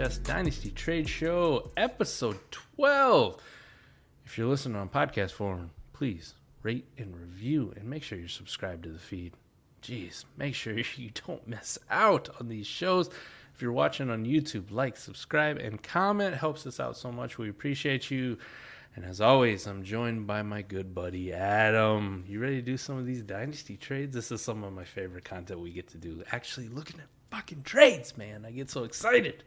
Of the 4D Chess Dynasty Trade Show, episode 12. If you're listening on podcast form, please rate and review and make sure you're subscribed to the feed. Jeez, make sure you don't miss out on these shows. If you're watching on YouTube, like, subscribe, and comment. Helps us out so much. We appreciate you. And as always, I'm joined by my good buddy Adam. You ready to do some of these dynasty trades? This is some of my favorite content we get to do. Actually, looking at fucking trades, man. I get so excited.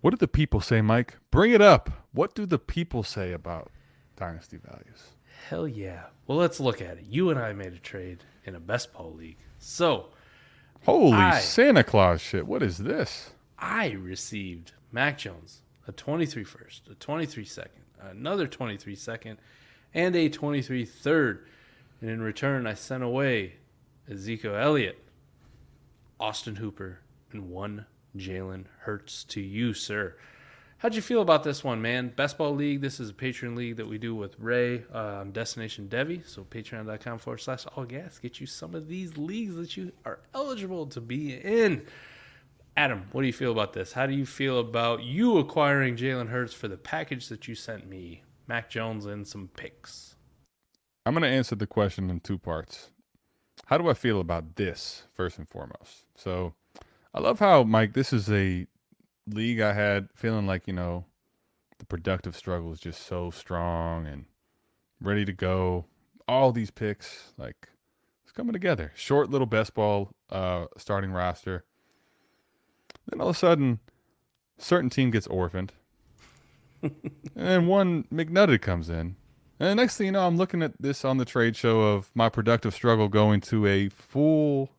What do the people say, Mike? Bring it up. What do the people say about dynasty values? Hell yeah. Well, let's look at it. You and I made a trade in a best ball league. So Holy I- Santa Claus shit. What is this? I received Mac Jones, a 23 first, a 23 second, another 23 second, and a 23 third. And in return, I sent away Ezekiel Elliott, Austin Hooper, and one Jalen Hurts to you, sir. How'd you feel about this one, man? Best Ball League. This is a Patreon league that we do with Ray, um, Destination Devy. So patreon.com forward slash all gas. Get you some of these leagues that you are eligible to be in. Adam, what do you feel about this? How do you feel about you acquiring Jalen Hurts for the package that you sent me? Mac Jones and some picks. I'm going to answer the question in two parts. How do I feel about this, first and foremost? So, I love how, Mike, this is a league I had feeling like, you know, the productive struggle is just so strong and ready to go. All these picks, like, it's coming together. Short little best ball uh, starting roster. Then all of a sudden, certain team gets orphaned. and one McNutted comes in. And the next thing you know, I'm looking at this on the trade show of my productive struggle going to a full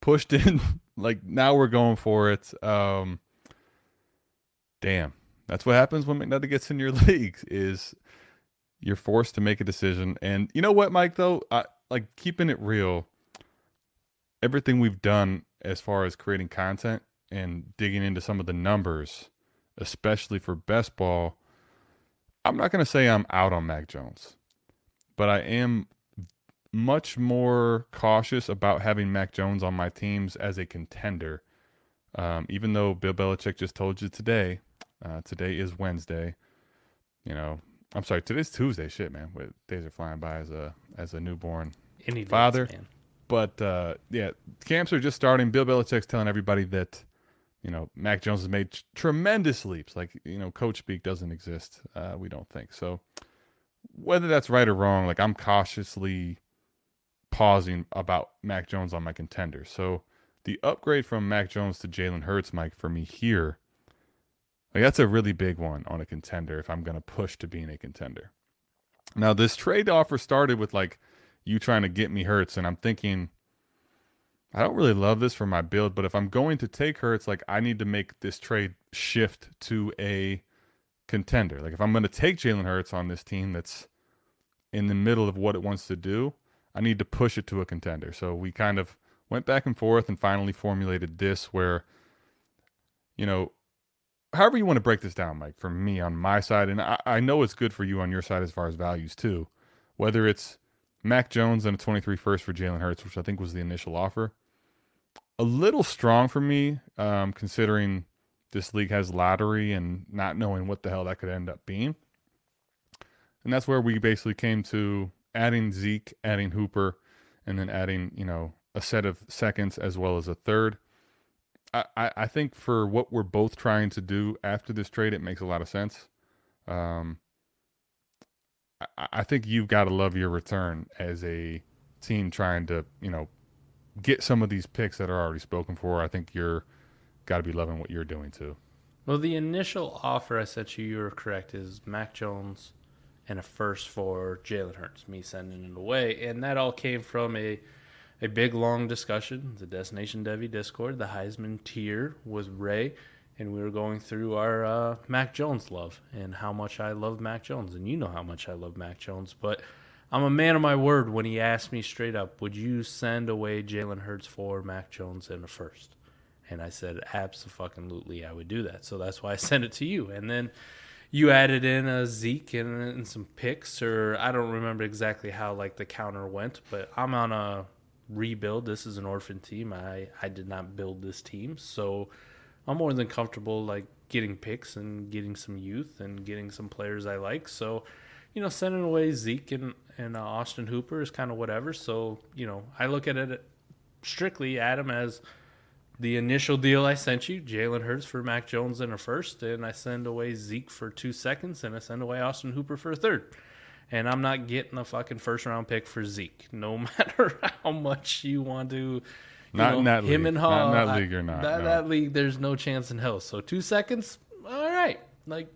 pushed in. Like now we're going for it. Um, damn, that's what happens when McNutted gets in your league. Is you're forced to make a decision. And you know what, Mike? Though, I, like keeping it real. Everything we've done as far as creating content and digging into some of the numbers, especially for best ball. I'm not going to say I'm out on Mac Jones, but I am much more cautious about having Mac Jones on my teams as a contender. Um, even though Bill Belichick just told you today, uh, today is Wednesday. You know, I'm sorry, today's Tuesday. Shit, man, Wait, days are flying by as a as a newborn Any days, father. man. But uh, yeah, camps are just starting. Bill Belichick's telling everybody that you know Mac Jones has made t- tremendous leaps. Like you know, coach speak doesn't exist. Uh, we don't think so. Whether that's right or wrong, like I'm cautiously pausing about Mac Jones on my contender. So the upgrade from Mac Jones to Jalen Hurts, Mike, for me here, like that's a really big one on a contender. If I'm going to push to being a contender. Now this trade offer started with like you trying to get me Hurts, and I'm thinking, I don't really love this for my build, but if I'm going to take her, it's like I need to make this trade shift to a contender. Like if I'm going to take Jalen Hurts on this team that's in the middle of what it wants to do, I need to push it to a contender. So we kind of went back and forth and finally formulated this where, you know, however you want to break this down, Mike, for me on my side, and I, I know it's good for you on your side as far as values too, whether it's Mac Jones and a 23 first for Jalen Hurts, which I think was the initial offer. A little strong for me, um, considering this league has lottery and not knowing what the hell that could end up being. And that's where we basically came to adding Zeke, adding Hooper, and then adding, you know, a set of seconds as well as a third. I, I think for what we're both trying to do after this trade, it makes a lot of sense. Um, I, I think you've got to love your return as a team trying to, you know, get some of these picks that are already spoken for. I think you're got to be loving what you're doing too. Well, the initial offer I sent you, you were correct, is Mac Jones and a first for Jalen Hurts, me sending it away. And that all came from a a big long discussion, the Destination Devy Discord. The Heisman tier was Ray, and we were going through our uh, Mac Jones love and how much I love Mac Jones, and you know how much I love Mac Jones. But I'm a man of my word when he asked me straight up, "Would you send away Jalen Hurts for Mac Jones in a first? And I said, "Absolutely, I would do that." So that's why I sent it to you, and then you added in a Zeke and, and some picks, or I don't remember exactly how like the counter went, but I'm on a rebuild. This is an orphan team. I I did not build this team, so I'm more than comfortable like getting picks and getting some youth and getting some players I like. So, you know, sending away Zeke and and uh, Austin Hooper is kind of whatever. So, you know, I look at it strictly Adam as the initial deal I sent you, Jalen Hurts for Mac Jones in a first, and I send away Zeke for two seconds, and I send away Austin Hooper for a third and I'm not getting a fucking first round pick for Zeke, no matter how much you want to. You not know, in that him league. and Hall, not in that I, league or not. That, no. that league, there's no chance in hell. So two seconds, all right. Like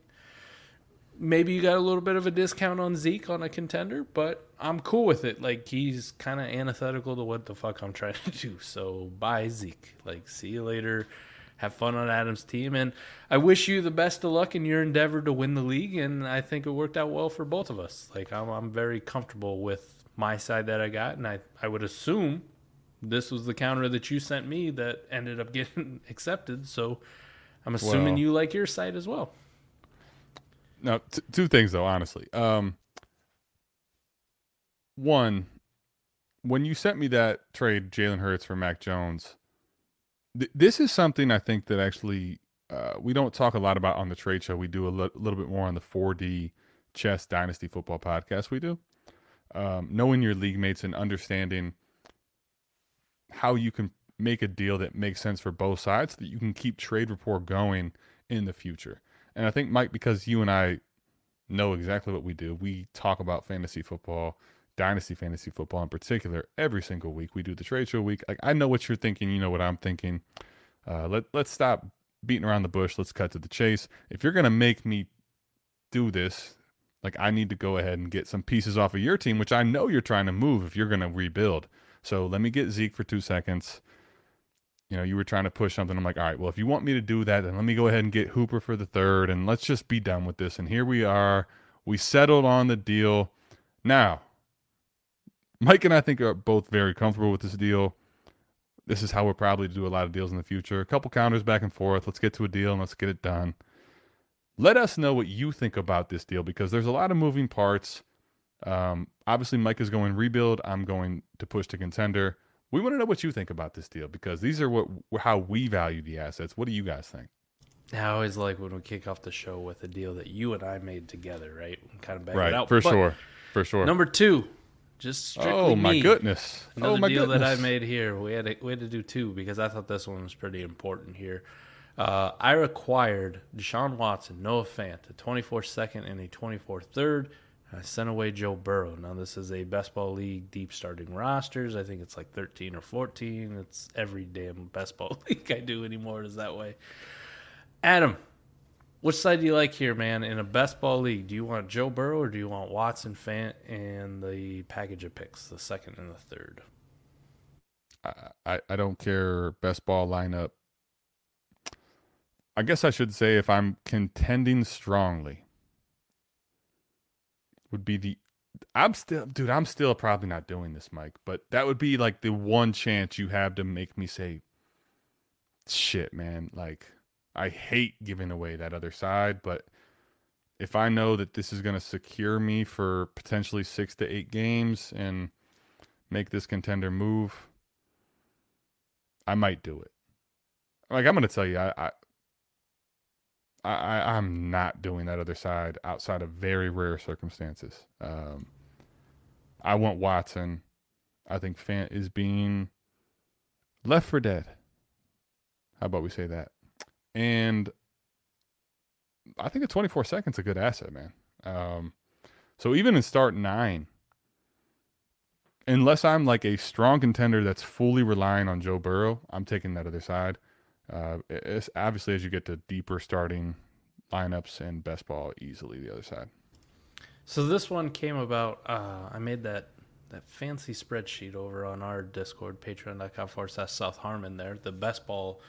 maybe you got a little bit of a discount on Zeke on a contender, but I'm cool with it. Like he's kind of antithetical to what the fuck I'm trying to do. So bye Zeke. Like see you later have fun on Adam's team. And I wish you the best of luck in your endeavor to win the league. And I think it worked out well for both of us. Like, I'm, I'm very comfortable with my side that I got. And I, I would assume this was the counter that you sent me that ended up getting accepted. So I'm assuming Well- you like your side as well. No, t- two things though, honestly. Um, one, when you sent me that trade, Jalen Hurts for Mac Jones, th- this is something I think that actually uh, we don't talk a lot about on the trade show. We do a little bit more on the 4D Chess Dynasty Football podcast. We do um, knowing your league mates and understanding how you can make a deal that makes sense for both sides, so that you can keep trade rapport going in the future. And I think Mike, because you and I know exactly what we do, we talk about fantasy football, dynasty fantasy football in particular, every single week. We do the trade show week. Like I know what you're thinking, you know what I'm thinking. Uh, let let's stop beating around the bush. Let's cut to the chase. If you're gonna make me do this, like I need to go ahead and get some pieces off of your team, which I know you're trying to move if you're gonna rebuild. So let me get Zeke for two seconds you know, you were trying to push something. I'm like, all right, well, if you want me to do that, then let me go ahead and get Hooper for the third, and let's just be done with this. And here we are. We settled on the deal. Now, Mike and I think are both very comfortable with this deal. This is how we'll probably to do a lot of deals in the future. A couple counters back and forth. Let's get to a deal and let's get it done. Let us know what you think about this deal because there's a lot of moving parts. Um, obviously, Mike is going rebuild. I'm going to push to contender. We want to know what you think about this deal because these are what how we value the assets. What do you guys think? I always like when we kick off the show with a deal that you and I made together, right? And kind of back it out. for But sure, for sure. Number two, just strictly oh my me. goodness! Another oh my deal goodness! that I made here. We had to, we had to do two because I thought this one was pretty important here. Uh, I required Deshaun Watson, Noah Fant, a 24 second and a 24 third. I sent away Joe Burrow. Now this is a best ball league deep starting rosters. I think it's like 13 or 14. It's every damn best ball league I do anymore is that way. Adam, which side do you like here, man? In a best ball league, do you want Joe Burrow or do you want Watson, Fant, and the package of picks, the second and the third? I, I, I don't care best ball lineup. I guess I should say if I'm contending strongly would be the I'm still dude, I'm still probably not doing this, Mike, but that would be like the one chance you have to make me say shit, man. Like I hate giving away that other side, but if I know that this is going to secure me for potentially 6 to 8 games and make this contender move, I might do it. Like I'm going to tell you I, I I, I'm not doing that other side outside of very rare circumstances. Um, I want Watson. I think Fant is being left for dead. How about we say that? And I think a 24 seconds a good asset, man. Um, so even in start nine, unless I'm like a strong contender that's fully relying on Joe Burrow, I'm taking that other side. Uh, obviously as you get to deeper starting lineups and best ball, easily the other side. So this one came about. Uh, I made that that fancy spreadsheet over on our Discord, patreon.com forward slash South Harmon. There, the best ball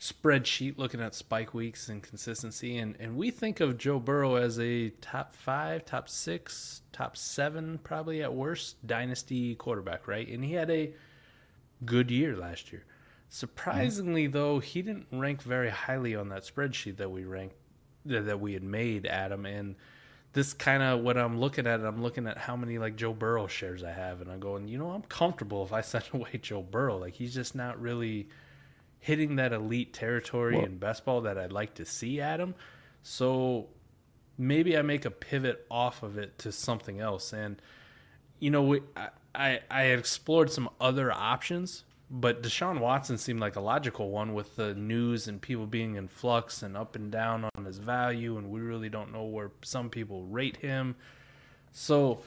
spreadsheet looking at spike weeks and consistency, and and we think of Joe Burrow as a top five, top six, top seven, probably at worst dynasty quarterback, right? And he had a good year last year. Surprisingly, mm-hmm. though, he didn't rank very highly on that spreadsheet that we ranked that we had made, Adam. And this kind of what I'm looking at. I'm looking at how many like Joe Burrow shares I have, and I'm going, you know, I'm comfortable if I send away Joe Burrow. Like he's just not really hitting that elite territory well, in best ball that I'd like to see Adam. So maybe I make a pivot off of it to something else. And you know, we, I, I I explored some other options but Deshaun Watson seemed like a logical one with the news and people being in flux and up and down on his value, and we really don't know where some people rate him. So,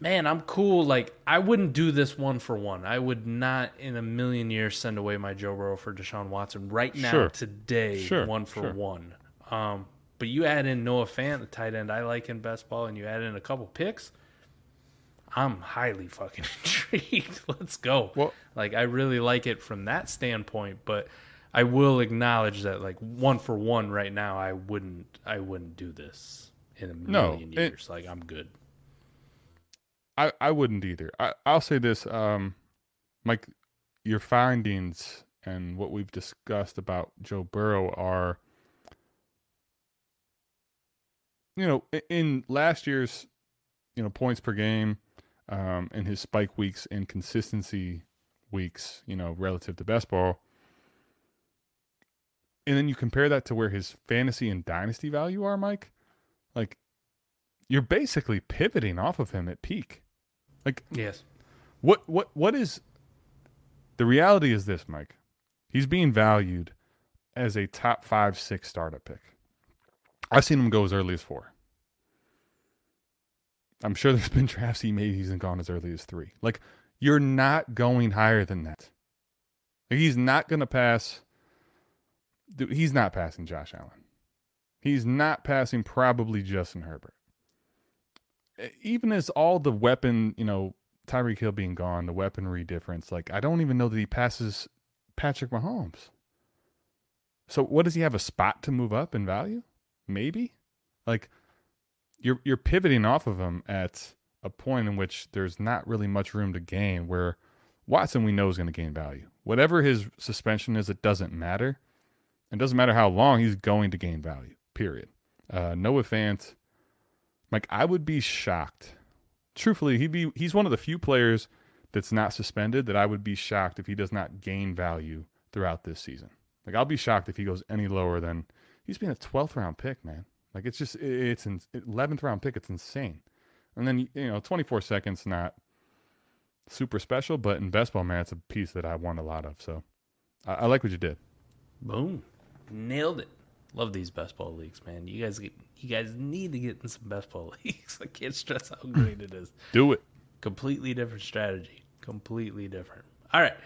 man, I'm cool. Like, I wouldn't do this one for one. I would not in a million years send away my Joe Burrow for Deshaun Watson right now, sure. today, sure. one for sure. one. Um, but you add in Noah Fant, the tight end I like in best ball, and you add in a couple picks – I'm highly fucking intrigued. Let's go. Well, like I really like it from that standpoint, but I will acknowledge that like one for one right now, I wouldn't I wouldn't do this in a million no, years. It, like I'm good. I I wouldn't either. I I'll say this, um, Mike, your findings and what we've discussed about Joe Burrow are, you know, in last year's, you know, points per game um, and his spike weeks and consistency weeks, you know, relative to best ball. And then you compare that to where his fantasy and dynasty value are, Mike. Like, you're basically pivoting off of him at peak. Like, yes. What what what is the reality? Is this, Mike? He's being valued as a top five, six startup pick. I've seen him go as early as four. I'm sure there's been drafts he made he's gone as early as three. Like you're not going higher than that. Like, he's not going to pass. Dude, he's not passing Josh Allen. He's not passing probably Justin Herbert. Even as all the weapon, you know, Tyreek Hill being gone, the weaponry difference, like I don't even know that he passes Patrick Mahomes. So what does he have a spot to move up in value? Maybe. Like you're you're pivoting off of him at a point in which there's not really much room to gain. Where Watson we know is going to gain value. Whatever his suspension is, it doesn't matter. It doesn't matter how long he's going to gain value. Period. Uh, Noah Fant, like I would be shocked. Truthfully, he'd be he's one of the few players that's not suspended that I would be shocked if he does not gain value throughout this season. Like I'll be shocked if he goes any lower than he's been a 12th round pick, man. Like it's just it's an 11th round pick. It's insane. And then you know 24 seconds not super special, but in best ball, man, it's a piece that I want a lot of. So I, I like what you did. Boom, nailed it. Love these best ball leagues, man. You guys get you guys need to get in some best ball leagues. I can't stress how great it is. Do it. Completely different strategy. Completely different. All right.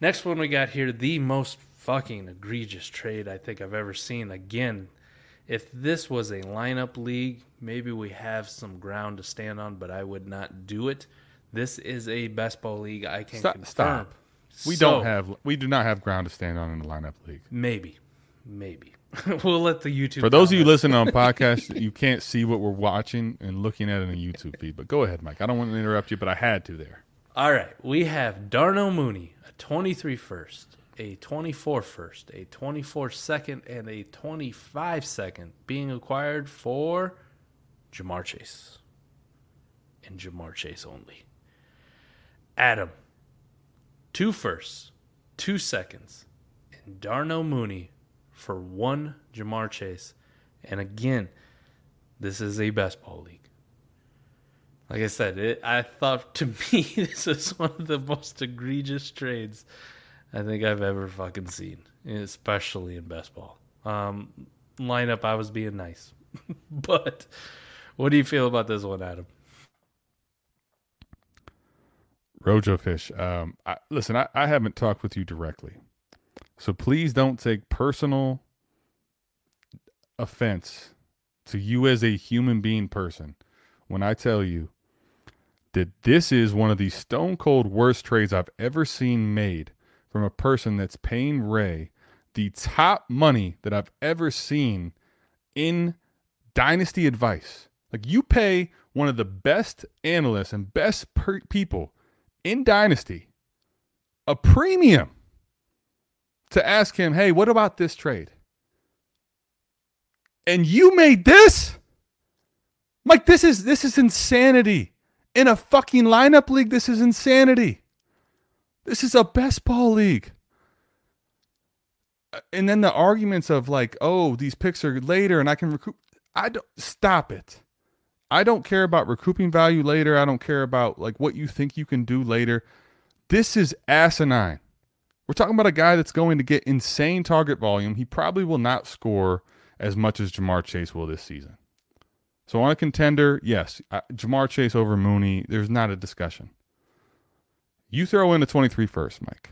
Next one we got here, the most fucking egregious trade I think I've ever seen. Again, if this was a lineup league, maybe we have some ground to stand on, but I would not do it. This is a best ball league. I can stop, confirm. Stop. We So- don't have we do not have ground to stand on in the lineup league. maybe, maybe we'll let the YouTube. For those of you listening on podcast, you can't see what we're watching and looking at in the YouTube feed. But go ahead, Mike. I don't want to interrupt you, but I had to there. All right, we have Darnell Mooney, a 23 first, a 24 first, a 24 second, and a 25 second being acquired for Ja'Marr Chase. And Ja'Marr Chase only. Adam, two firsts, two seconds, and Darnell Mooney for one Ja'Marr Chase. And again, this is a best ball league. Like I said, it, I thought to me this is one of the most egregious trades I think I've ever fucking seen, especially in best ball. Um, lineup, I was being nice, but what do you feel about this one, Adam? Rojo Fish. Um, I, listen, I, I haven't talked with you directly, so please don't take personal offense to you as a human being person when I tell you that this is one of the stone cold worst trades I've ever seen made from a person that's paying Ray the top money that I've ever seen in dynasty advice. Like you pay one of the best analysts and best per- people in dynasty a premium to ask him, "Hey, what about this trade?" And you made this? Mike, this is this is insanity. In a fucking lineup league, this is insanity. This is a best ball league. Uh, And then the arguments of like, oh, these picks are later and I can recoup. I don't stop it. I don't care about recouping value later. I don't care about like what you think you can do later. This is asinine. We're talking about a guy that's going to get insane target volume. He probably will not score as much as Ja'Marr Chase will this season. So on a contender, yes, uh, Ja'Marr Chase over Mooney. There's not a discussion. You throw in the 23 first, Mike.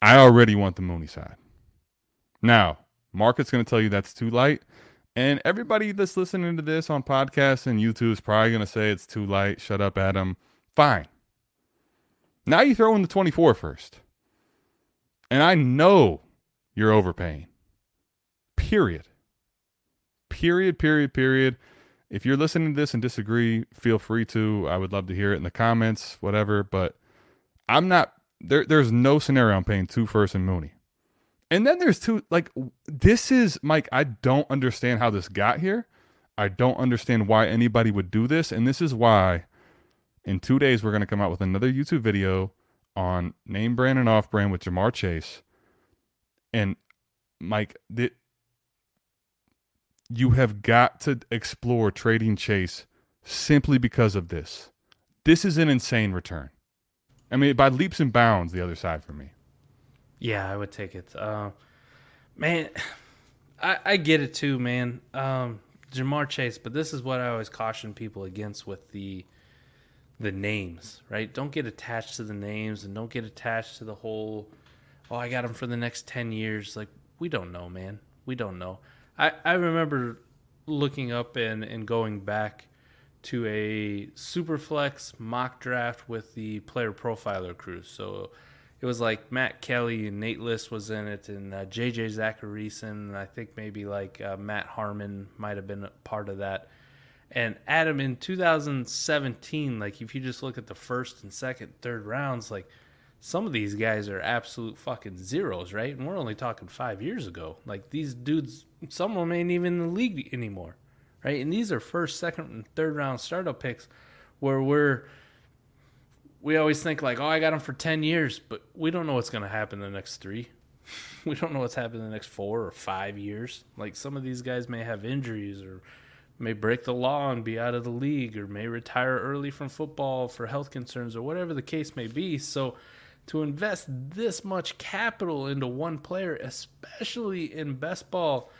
I already want the Mooney side. Now, market's going to tell you that's too light. And everybody that's listening to this on podcasts and YouTube is probably going to say it's too light. Shut up, Adam. Fine. Now you throw in the 24 first. And I know you're overpaying. Period. Period, period, period. If you're listening to this and disagree, feel free to. I would love to hear it in the comments, whatever. But I'm not there. There's no scenario I'm paying two first and Mooney. And then there's two like this is Mike, I don't understand how this got here. I don't understand why anybody would do this. And this is why in two days we're gonna come out with another YouTube video on name brand and off brand with Ja'Marr Chase. And Mike, the, you have got to explore trading Chase simply because of this. This is an insane return. I mean, by leaps and bounds, the other side for me. Yeah, I would take it. Uh, man, I, I get it too, man. Um, Ja'Marr Chase, but this is what I always caution people against with the the names, right? Don't get attached to the names and don't get attached to the whole. Oh, I got him for the next ten years. Like we don't know, man. We don't know. I I remember looking up and and going back to a Superflex mock draft with the player profiler crew. So it was like Matt Kelly and Nate Liss was in it, and uh, JJ Zachariason, and I think maybe like uh, Matt Harmon might have been a part of that. And Adam in 2017, like if you just look at the first and second, third rounds, like some of these guys are absolute fucking zeros, right? And we're only talking five years ago. Like these dudes, some of them ain't even in the league anymore, right? And these are first, second, and third round startup picks where we're we always think like, oh, I got them for ten years, but we don't know what's going to happen in the next three. we don't know what's happening in the next four or five years. Like some of these guys may have injuries or may break the law and be out of the league or may retire early from football for health concerns or whatever the case may be. So to invest this much capital into one player, especially in best ball,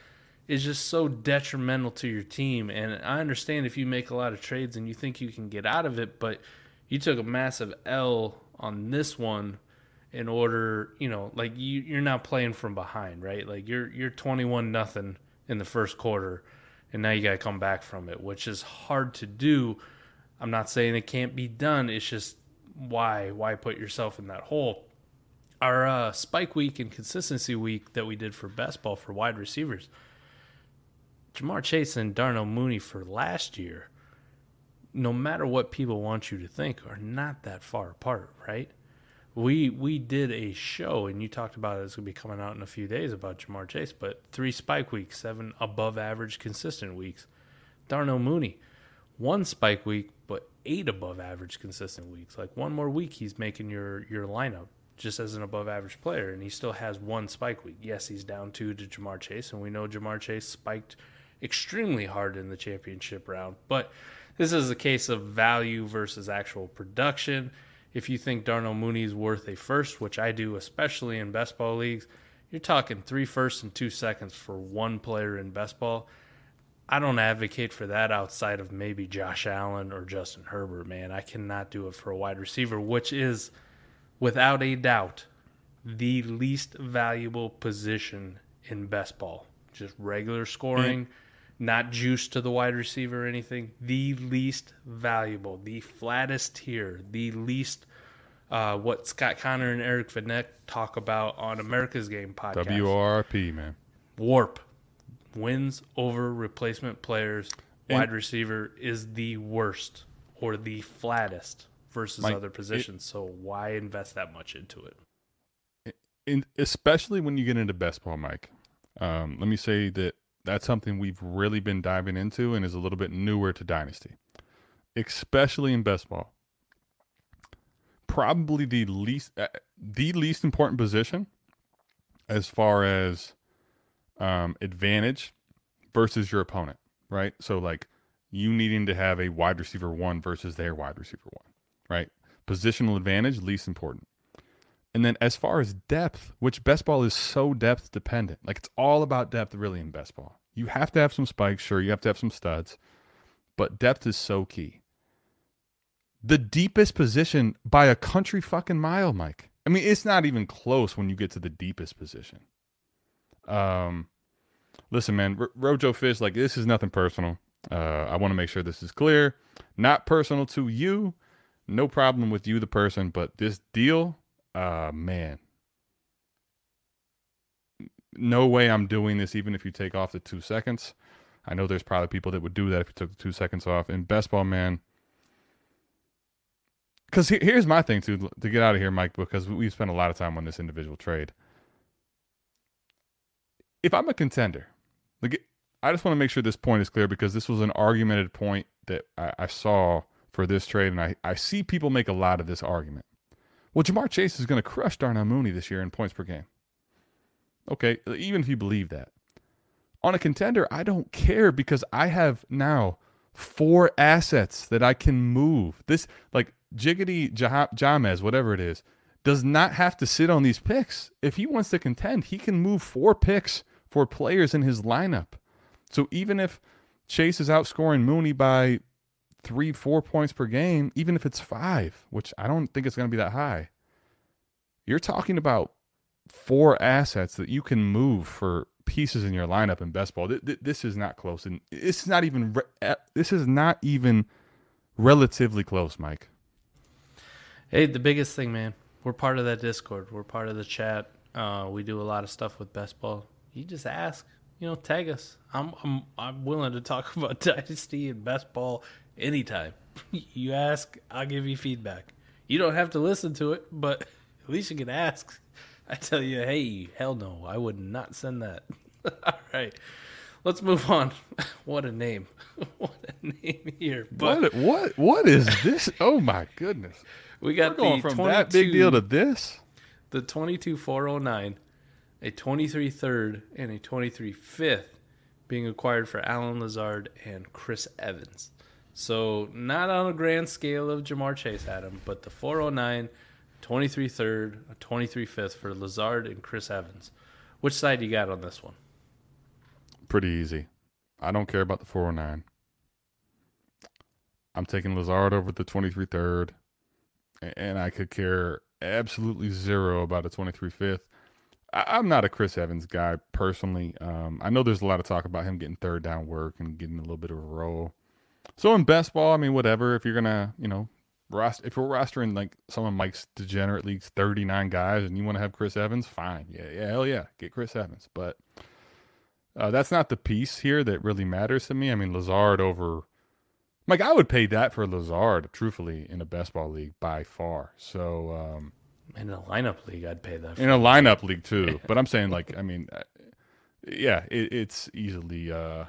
is just so detrimental to your team. And I understand if you make a lot of trades and you think you can get out of it, but you took a massive L on this one in order, you know, like you you're not playing from behind, right? Like you're you're 21 nothing in the first quarter and now you got to come back from it, which is hard to do. I'm not saying it can't be done. It's just why why put yourself in that hole? our uh, spike week and consistency week that we did for best ball for wide receivers. Ja'Marr Chase and Darnell Mooney for last year, no matter what people want you to think, are not that far apart, right? We we did a show and you talked about it, it's gonna be coming out in a few days about Ja'Marr Chase, but three spike weeks, seven above average consistent weeks. Darnell Mooney, one spike week, but eight above average consistent weeks. Like one more week he's making your your lineup just as an above average player, and he still has one spike week. Yes, he's down two to Ja'Marr Chase, and we know Ja'Marr Chase spiked extremely hard in the championship round. But this is a case of value versus actual production. If you think Darnell Mooney is worth a first, which I do, especially in best ball leagues, you're talking three firsts and two seconds for one player in best ball. I don't advocate for that outside of maybe Josh Allen or Justin Herbert, man. I cannot do it for a wide receiver, which is – without a doubt, the least valuable position in best ball. Just regular scoring, mm-hmm. Not juice to the wide receiver or anything. The least valuable, the flattest tier, the least uh, what Scott Connor and Eric Vinet talk about on America's Game podcast. WRP, man. Warp wins over replacement players. Wide receiver is the worst or the flattest versus other positions. It, so why invest that much into it? In, especially when you get into best ball, Mike. Um, let me say that that's something we've really been diving into and is a little bit newer to Dynasty, especially in best ball. Probably the least uh, the least important position as far as um, advantage versus your opponent, right? So like you needing to have a wide receiver one versus their wide receiver one right? Positional advantage, least important. And then as far as depth, which best ball is so depth dependent, like it's all about depth really in best ball. You have to have some spikes, sure, you have to have some studs, but depth is so key. The deepest position by a country fucking mile, Mike. I mean, it's not even close when you get to the deepest position. Um, listen, man, R- Rojo Fish, like this is nothing personal. Uh, I want to make sure this is clear. Not personal to you no problem with you, the person, but this deal, uh, man, no way I'm doing this, even if you take off the two seconds. I know there's probably people that would do that if you took the two seconds off. In best ball, man, because here's my thing too to get out of here, Mike, because we've spent a lot of time on this individual trade. If I'm a contender, like I just want to make sure this point is clear because this was an argumented point that I, I saw for this trade, and I, I see people make a lot of this argument. Well, Ja'Marr Chase is going to crush Darnell Mooney this year in points per game. Okay, uh, even if you believe that. On a contender, I don't care because I have now four assets that I can move. This, like Jiggity Jamez, whatever it is, does not have to sit on these picks. If he wants to contend, he can move four picks for players in his lineup. So even if Chase is outscoring Mooney by three, four points per game, even if it's five, which I don't think it's going to be that high, you're talking about four assets that you can move for pieces in your lineup in best ball. This is not close, and is not even this is not even relatively close, Mike. Hey, the biggest thing, man. We're part of that Discord. We're part of the chat. Uh, we do a lot of stuff with best ball. You just ask, you know, tag us. I'm I'm I'm willing to talk about dynasty and best ball anytime. you ask, I'll give you feedback. You don't have to listen to it, but at least you can ask. I tell you, hey, hell no, I would not send that. All right, let's move on. what a name! what a name here. But what? What? What is this? oh my goodness! We got We're going from that big deal to this. The twenty-two four hundred oh nine, a twenty-three third, and a twenty-three fifth being acquired for Allen Lazard and Chris Evans. So not on a grand scale of Ja'Marr Chase had him, but the 409, 23 third, 23 fifth for Lazard and Chris Evans. Which side you got on this one? Pretty easy. I don't care about the 409. I'm taking Lazard over the 23 third, and I could care absolutely zero about a 23 fifth. I'm not a Chris Evans guy personally. Um, I know there's a lot of talk about him getting third down work and getting a little bit of a role. So in best ball, I mean, whatever. If you're gonna, you know, roster if you're rostering like some of Mike's degenerate leagues, thirty nine guys, and you want to have Chris Evans, fine, yeah, yeah, hell yeah, get Chris Evans. But uh, that's not the piece here that really matters to me. I mean, Lazard over. Mike, I would pay that for Lazard, truthfully, in a best ball league by far. So um, In a lineup league, I'd pay that. For. in a lineup league too. But I'm saying like I mean, uh, yeah, it, it's easily uh,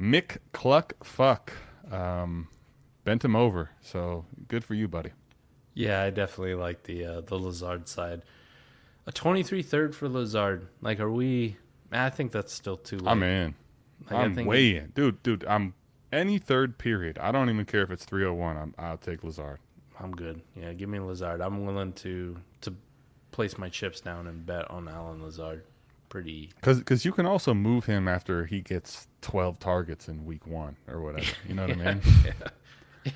Mick Cluck fuck um, bent him over. So good for you, buddy. Yeah, I definitely like the uh, the Lazard side. A 23 third for Lazard. Like, are we? I think that's still too late. I'm in. Like, I I'm think way in, dude. Dude, I'm any third period. I don't even care if it's 301. I'm, I'll take Lazard. I'm good. Yeah, give me Lazard. I'm willing to to place my chips down and bet on Allen Lazard. Pretty. Because you can also move him after he gets 12 targets in week one or whatever. You know what I mean? Yeah,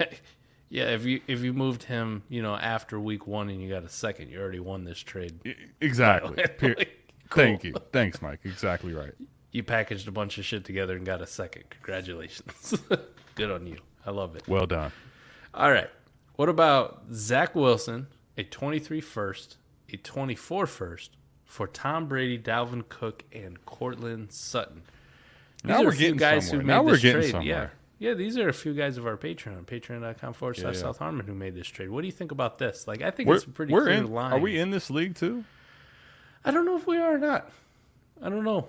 yeah. If you if you moved him, you know, after week one and you got a second, you already won this trade. Exactly. Like, Thank you. Thanks, Mike. Exactly right. You packaged a bunch of shit together and got a second. Congratulations. good on you. I love it. Well done. All right. What about Zach Wilson, a 23 first, a 24 first for Tom Brady, Dalvin Cook, and Courtland Sutton? These Now are we're getting guys somewhere. who made Now we're getting trade. somewhere. Yeah. Yeah, these are a few guys of our Patreon, patreon.com forward slash yeah. South Harmon, who made this trade. What do you think about this? Like, I think We're, it's a pretty we're clear in. line. Are we in this league too? I don't know if we are or not. I don't know.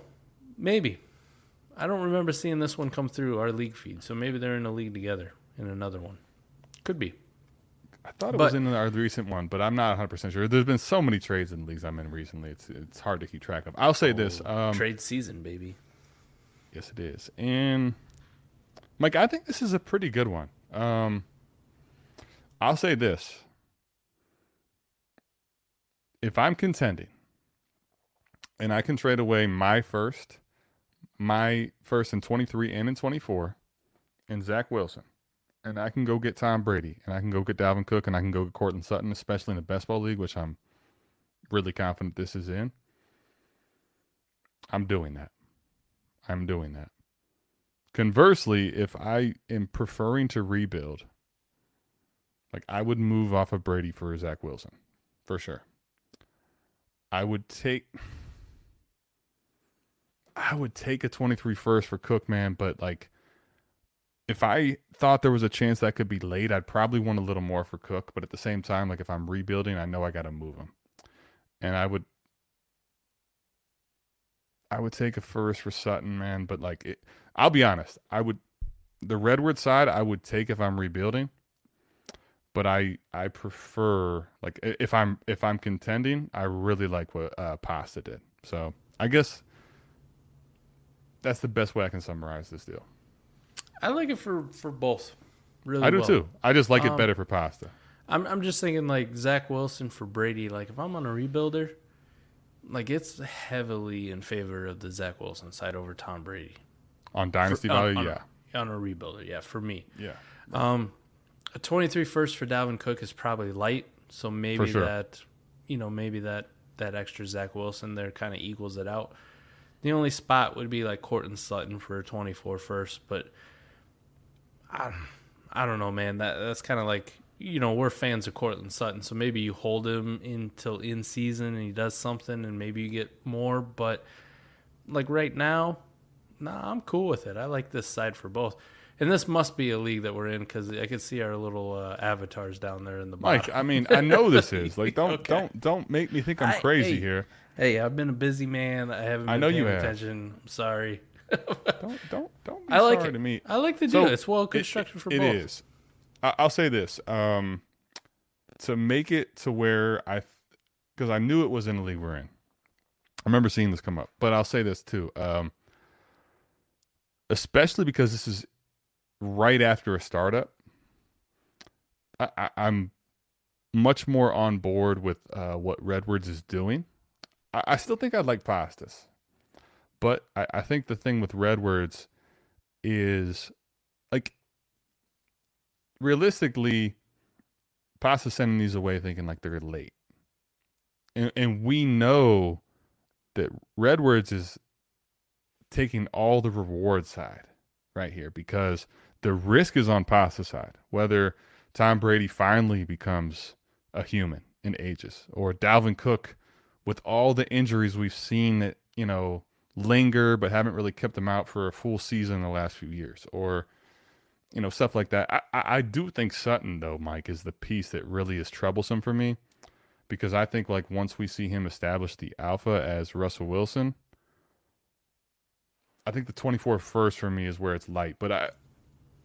Maybe. I don't remember seeing this one come through our league feed, so maybe they're in a league together in another one. Could be. I thought it But- was in our recent one, but I'm not 100 percent sure. There's been so many trades in leagues I'm in recently. It's it's hard to keep track of. I'll say this. Um, Trade season, baby. Yes, it is. And Mike, I think this is a pretty good one. Um, I'll say this: if I'm contending, and I can trade away my first, my first in 23 and in 24, and Zach Wilson, and I can go get Tom Brady, and I can go get Dalvin Cook, and I can go get Courtland Sutton, especially in the best ball league, which I'm really confident this is in. I'm doing that. I'm doing that. Conversely, if I am preferring to rebuild, like I would move off of Brady for Zach Wilson, for sure. I would take I would take a 23 first for Cook, man, but like if I thought there was a chance that could be late, I'd probably want a little more for Cook, but at the same time, like if I'm rebuilding, I know I got to move him. And I would I would take a first for Sutton, man, but like it, I'll be honest, I would the Redwood side I would take if I'm rebuilding, but I I prefer like if I'm if I'm contending, I really like what uh, Pasta did. So I guess that's the best way I can summarize this deal. I like it for for both. Really, I do well. too. I just like it Um, better for Pasta. I'm I'm just thinking like Zach Wilson for Brady. Like if I'm on a rebuilder, like it's heavily in favor of the Zach Wilson side over Tom Brady. On Dynasty For- on- value, on yeah. a, on a rebuilder, yeah, for me. Yeah. Um, a 23 first for Dalvin Cook is probably light, so maybe sure. that, you know, maybe that that extra Zach Wilson there kind of equals it out. The only spot would be like Courtland Sutton for a 24 first, but I, I don't know, man. That that's kind of like you know we're fans of Courtland Sutton, so maybe you hold him until in season and he does something, and maybe you get more. But like right now, nah, I'm cool with it. I like this side for both. And this must be a league that we're in because I can see our little uh, avatars down there in the bottom. Mike, I mean, I know this is. Like don't Okay. don't don't make me think I'm I- crazy hey. here. Hey, I've been a busy man. I haven't been I know paying you have. attention. I'm sorry. Don't don't don't be I like sorry it. to me. I like the So, deal. it's well it- constructed for it both. is. I'll say this: um, to make it to where I, because I knew it was in the league we're in. I remember seeing this come up, but I'll say this too, um, especially because this is right after a startup. I, I, I'm much more on board with uh, what Redwoods is doing. I, I still think I'd like Pastas, but I, I think the thing with Redwoods is like realistically, Pasta's sending these away thinking like they're late. And and we know that Redwoods is taking all the reward side right here because the risk is on Pasta's side. Whether Tom Brady finally becomes a human in ages, or Dalvin Cook with all the injuries we've seen that, you know, linger but haven't really kept them out for a full season in the last few years, or you know, stuff like that. I, I, do think Sutton though, Mike, is the piece that really is troublesome for me because I think like once we see him establish the alpha as Russell Wilson, I think the 24 first for me is where it's light. But I,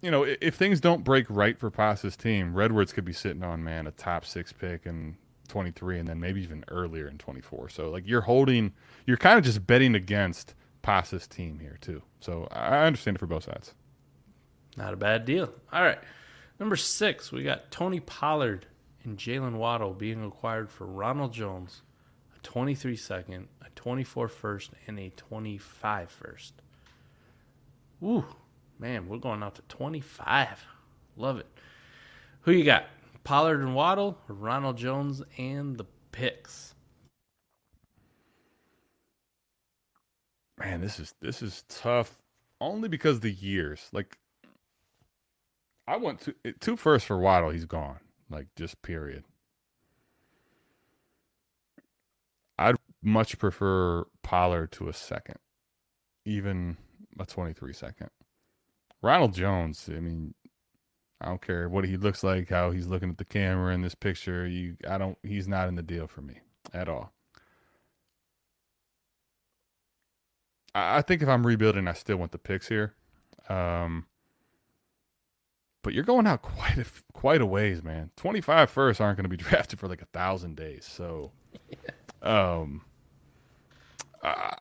you know, if things don't break right for Pasa's team, Redwoods could be sitting on man a top six pick and 23, and then maybe even earlier in 24. So like you're holding, you're kind of just betting against Pasa's team here too. So I understand it for both sides. Not a bad deal. All right, number six, we got Tony Pollard and Jalen Waddle being acquired for Ronald Jones, a 23 second, a 24 first, and a 25 first. Ooh, man, we're going out to 25. Love it. Who you got? Pollard and Waddle, Ronald Jones, and the picks. Man, this is this is tough. Only because the years. Like, I want to two first for Waddle. He's gone. Like, just period. I'd much prefer Pollard to a second, even a 23 second. Ronald Jones, I mean, I don't care what he looks like, how he's looking at the camera in this picture. You, I don't. He's not in the deal for me at all. I, I think if I'm rebuilding, I still want the picks here. Um, but you're going out quite a quite a ways, man. 25 first aren't going to be drafted for like a thousand days. So, um, I,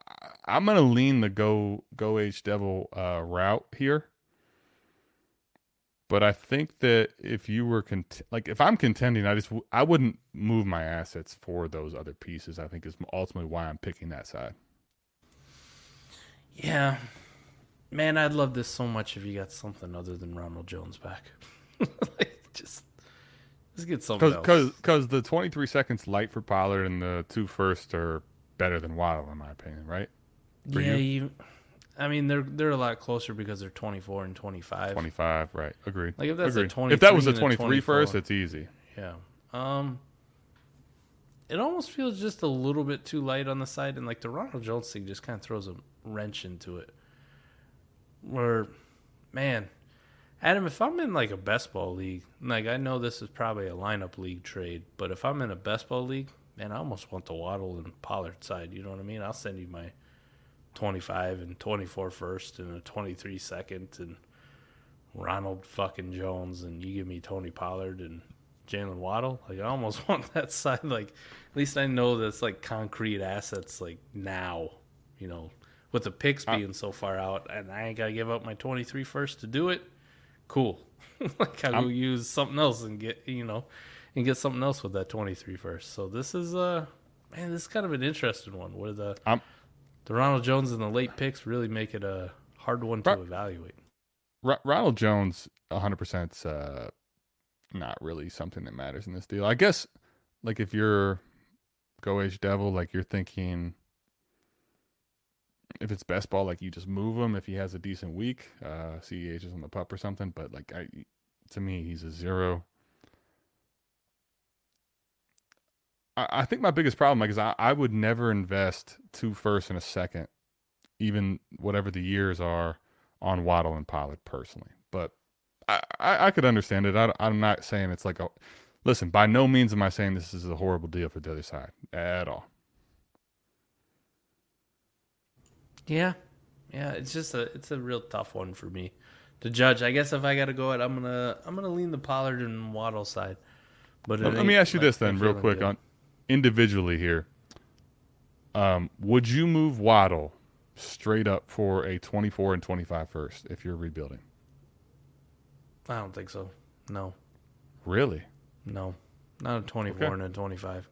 I'm going to lean the go go H Devil uh, route here. But I think that if you were cont- like if I'm contending, I just w- I wouldn't move my assets for those other pieces. I think is ultimately why I'm picking that side. Yeah, man, I'd love this so much if you got something other than Ronald Jones back. like, just let's get something Cause, else. Because the 23 seconds light for Pollard and the two first are better than Waddle in my opinion, right? For yeah, you? you I mean, they're they're a lot closer because they're 24 and 25. 25, right? Agreed. Like if that's Agreed. a 23, if that was a 23 first, it's easy. Yeah. Um. It almost feels just a little bit too light on the side, and like the Ronald Jones thing just kind of throws a wrench into it. Where, man, Adam, if I'm in like a best ball league, like I know this is probably a lineup league trade, but if I'm in a best ball league, man, I almost want the Waddle and Pollard side. You know what I mean? I'll send you my 25 and 24 first and a 23 second and Ronald fucking Jones and you give me Tony Pollard and Jalen Waddle. Like I almost want that side. Like at least I know that's like concrete assets. Like now, you know, with the picks uh, being so far out, and I ain't gotta give up my 23 first to do it. Cool. like I will use something else and get you know, and get something else with that 23 first. So this is uh, man, this is kind of an interesting one where the I'm, the Ronald Jones and the late picks really make it a hard one to evaluate. Ronald Jones, 100% uh, not really something that matters in this deal. I guess, like, if you're Go Age Devil, like, you're thinking if it's best ball, like, you just move him if he has a decent week, uh, CEH is on the pup or something. But, like, I, to me, he's a zero. I, think my biggest problem, like, is I, I would never invest two first and a second, even whatever the years are, on Waddle and Pollard personally. But I, I, I could understand it. I, I'm not saying it's like a. Listen, by no means am I saying this is a horrible deal for the other side at all. Yeah, yeah, it's just a it's a real tough one for me to judge. I guess if I got to go it, I'm gonna I'm gonna lean the Pollard and Waddle side. But let me ask you like this then, real quick, good. on individually here, um, would you move Waddle straight up for a 24 and 25 first if you're rebuilding? I don't think so. No. Really? No. Not a 24 okay. and a 25.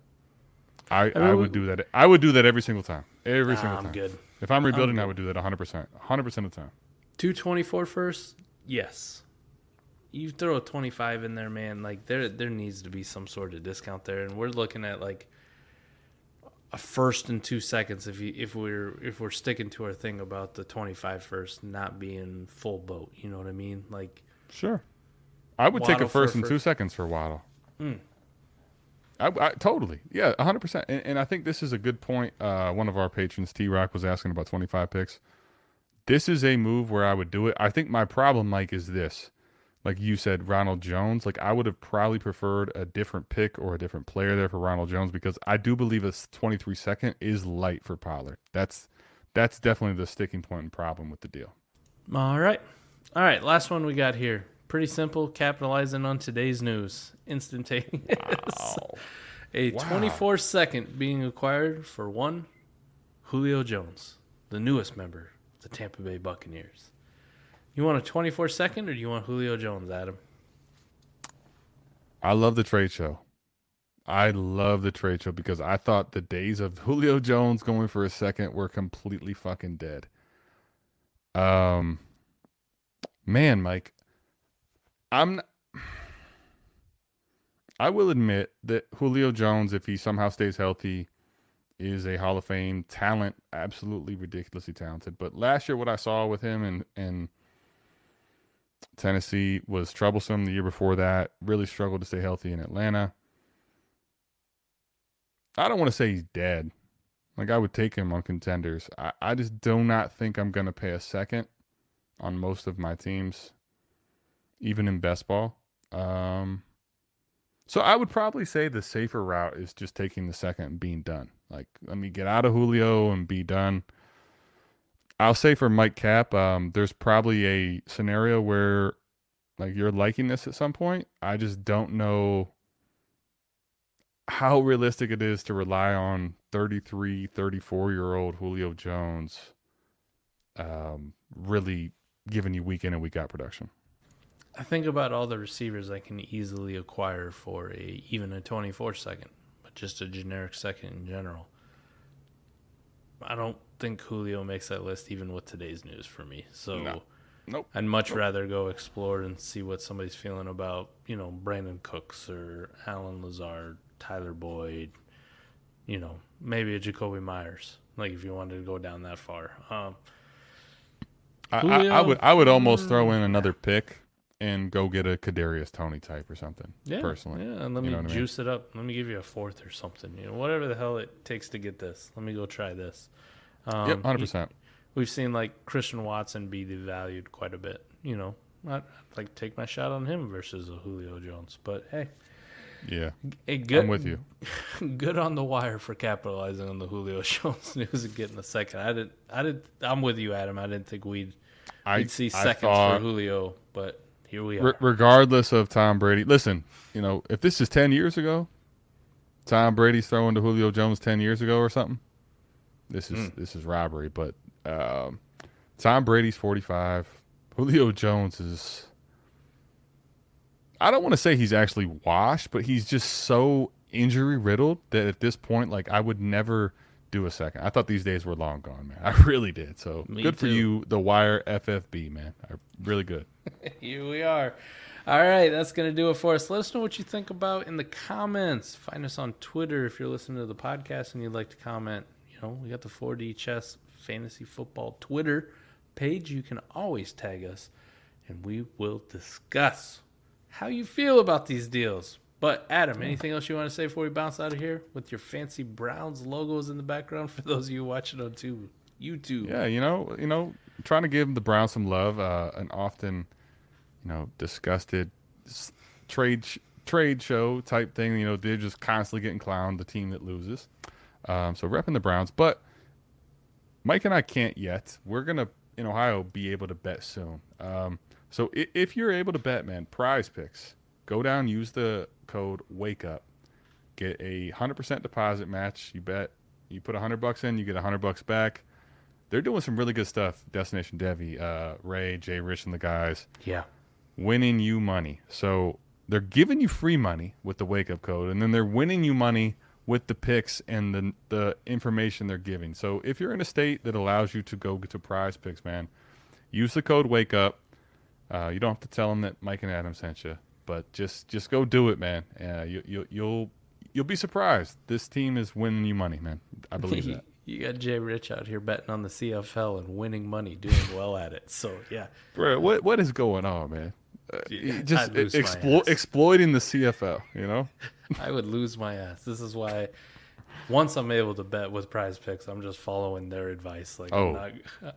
I, I, mean, I would do that. I would do that every single time. Every nah, single time. I'm good. If I'm rebuilding, I'm I would do that 100%. 100% of the time. 224 first? Yes you throw a 25 in there, man, like there there needs to be some sort of discount there and we're looking at like a first and 2 seconds if you if we're if we're sticking to our thing about the 25 first not being full boat, you know what I mean? Like Sure. I would take a first and two seconds for Waddle. Hmm. I, I totally, yeah, hundred percent. And, I think this is a good point. Uh, one of our patrons, T Rock, was asking about twenty five picks. This is a move where I would do it. I think my problem, Mike, is this. Like you said, Ronald Jones. Like I would have probably preferred a different pick or a different player there for Ronald Jones because I do believe a twenty three second is light for Pollard. That's that's definitely the sticking point and problem with the deal. All right. All right. Last one we got here. Pretty simple. Capitalizing on today's news. Instantaneous. A Wow. 24 second being acquired for one Julio Jones, the newest member of the Tampa Bay Buccaneers. You want a 24 second or do you want Julio Jones, Adam? I love the trade show. I love the trade show because I thought the days of Julio Jones going for a second were completely fucking dead. Um, man, Mike, I'm. I will admit that Julio Jones, if he somehow stays healthy, is a Hall of Fame talent, absolutely ridiculously talented. But last year, what I saw with him and and Tennessee was troublesome. The year before that, really struggled to stay healthy in Atlanta. I don't want to say he's dead. Like I would take him on contenders. I, I just do not think I'm gonna pay a second on most of my teams, even in best ball. Um, so I would probably say the safer route is just taking the second and being done. Like let me get out of Julio and be done. I'll say for Mike Cap, um, there's probably a scenario where like you're liking this at some point. I just don't know how realistic it is to rely on 33, 34 year old Julio Jones um, really giving you week in and week out production. I think about all the receivers I can easily acquire for a even a 24 second, but just a generic second in general. I don't think Julio makes that list even with today's news for me. So No. Nope. I'd much rather go explore and see what somebody's feeling about, you know, Brandin Cooks or Allen Lazard, Tyler Boyd, you know, maybe a Jakobi Meyers. Like if you wanted to go down that far. Um, I, I, I would I would almost throw in another pick and go get a Kadarius Toney type or something. Yeah, personally. Yeah, and let You me know what I mean? juice it up. Let me give you a fourth or something. You know, whatever the hell it takes to get this. Let me go try this. Um, yep, hundred percent. We've seen like Christian Watson be devalued quite a bit. You know, I'd, like take my shot on him versus a Julio Jones. But hey, Yeah, good, I'm with you. good on the wire for capitalizing on the Julio Jones news and getting a second. I didn't. I did. I'm with you, Adam. I didn't think we'd I we'd see seconds thought- for Julio, but here we are. Re- regardless of Tom Brady. Listen, you know, if this is 10 years ago, Tom Brady's throwing to Julio Jones 10 years ago or something, this is this is robbery, but um, Tom Brady's 45. Julio Jones is I don't want to say he's actually washed, but he's just so injury riddled that at this point like I would never do a second. I thought these days were long gone, man. I really did. So Me good for you, the Wire FFB, man. Really good. Here we are. All right, that's going to do it for us. Let us know what you think about in the comments. Find us on Twitter if you're listening to the podcast and you'd like to comment. You know, we got the 4D Chess Fantasy Football Twitter page. You can always tag us and we will discuss how you feel about these deals. But Adam, anything else you want to say before we bounce out of here with your fancy Browns logos in the background for those of you watching on tu- YouTube? Yeah, you know, you know, trying to give the Browns some love. Uh, an often, you know, disgusted trade sh- trade show type thing. You know, they're just constantly getting clowned. The team that loses. Um, so repping the Browns, but Mike and I can't yet. We're gonna in Ohio be able to bet soon. Um, so i- if you're able to bet, man, Prize Picks, go down, use the code Wake Up, get a hundred percent deposit match. You bet, you put a hundred bucks in, you get a hundred bucks back. They're doing some really good stuff. Destination Devy, uh, Ray, Jay, Rich, and the guys Yeah. winning you money. So they're giving you free money with the wake up code, and then they're winning you money with the picks and the the information they're giving. So if you're in a state that allows you to go to Prize Picks, man, use the code Wake Up. Uh, you don't have to tell them that Mike and Adam sent you, but just just go do it, man. Uh, you, you you'll you'll be surprised. This team is winning you money, man. I believe that. You got Jay Rich out here betting on the CFL and winning money, doing well at it. So yeah, Bro, what what is going on, man? Yeah, just I'd lose my explo- exploiting the CFL. You know, I would lose my ass. This is why. Once I'm able to bet with Prize Picks, I'm just following their advice. Like, Oh. Not,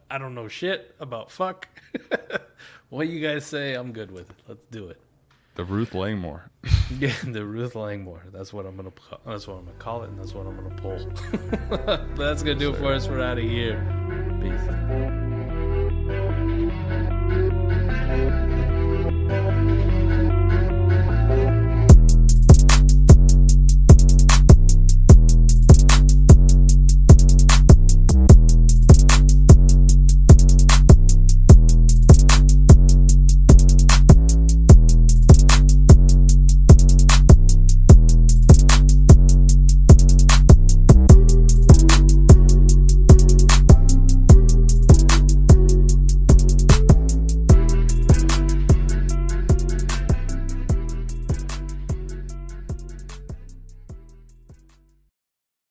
I don't know shit about fuck. what you guys say, I'm good with it. Let's do it. The Ruth Langmore. Yeah, the Ruth Langmore. That's what I'm gonna. That's what I'm gonna call it, and that's what I'm gonna pull. that's gonna do it for us. We're out of here. Peace.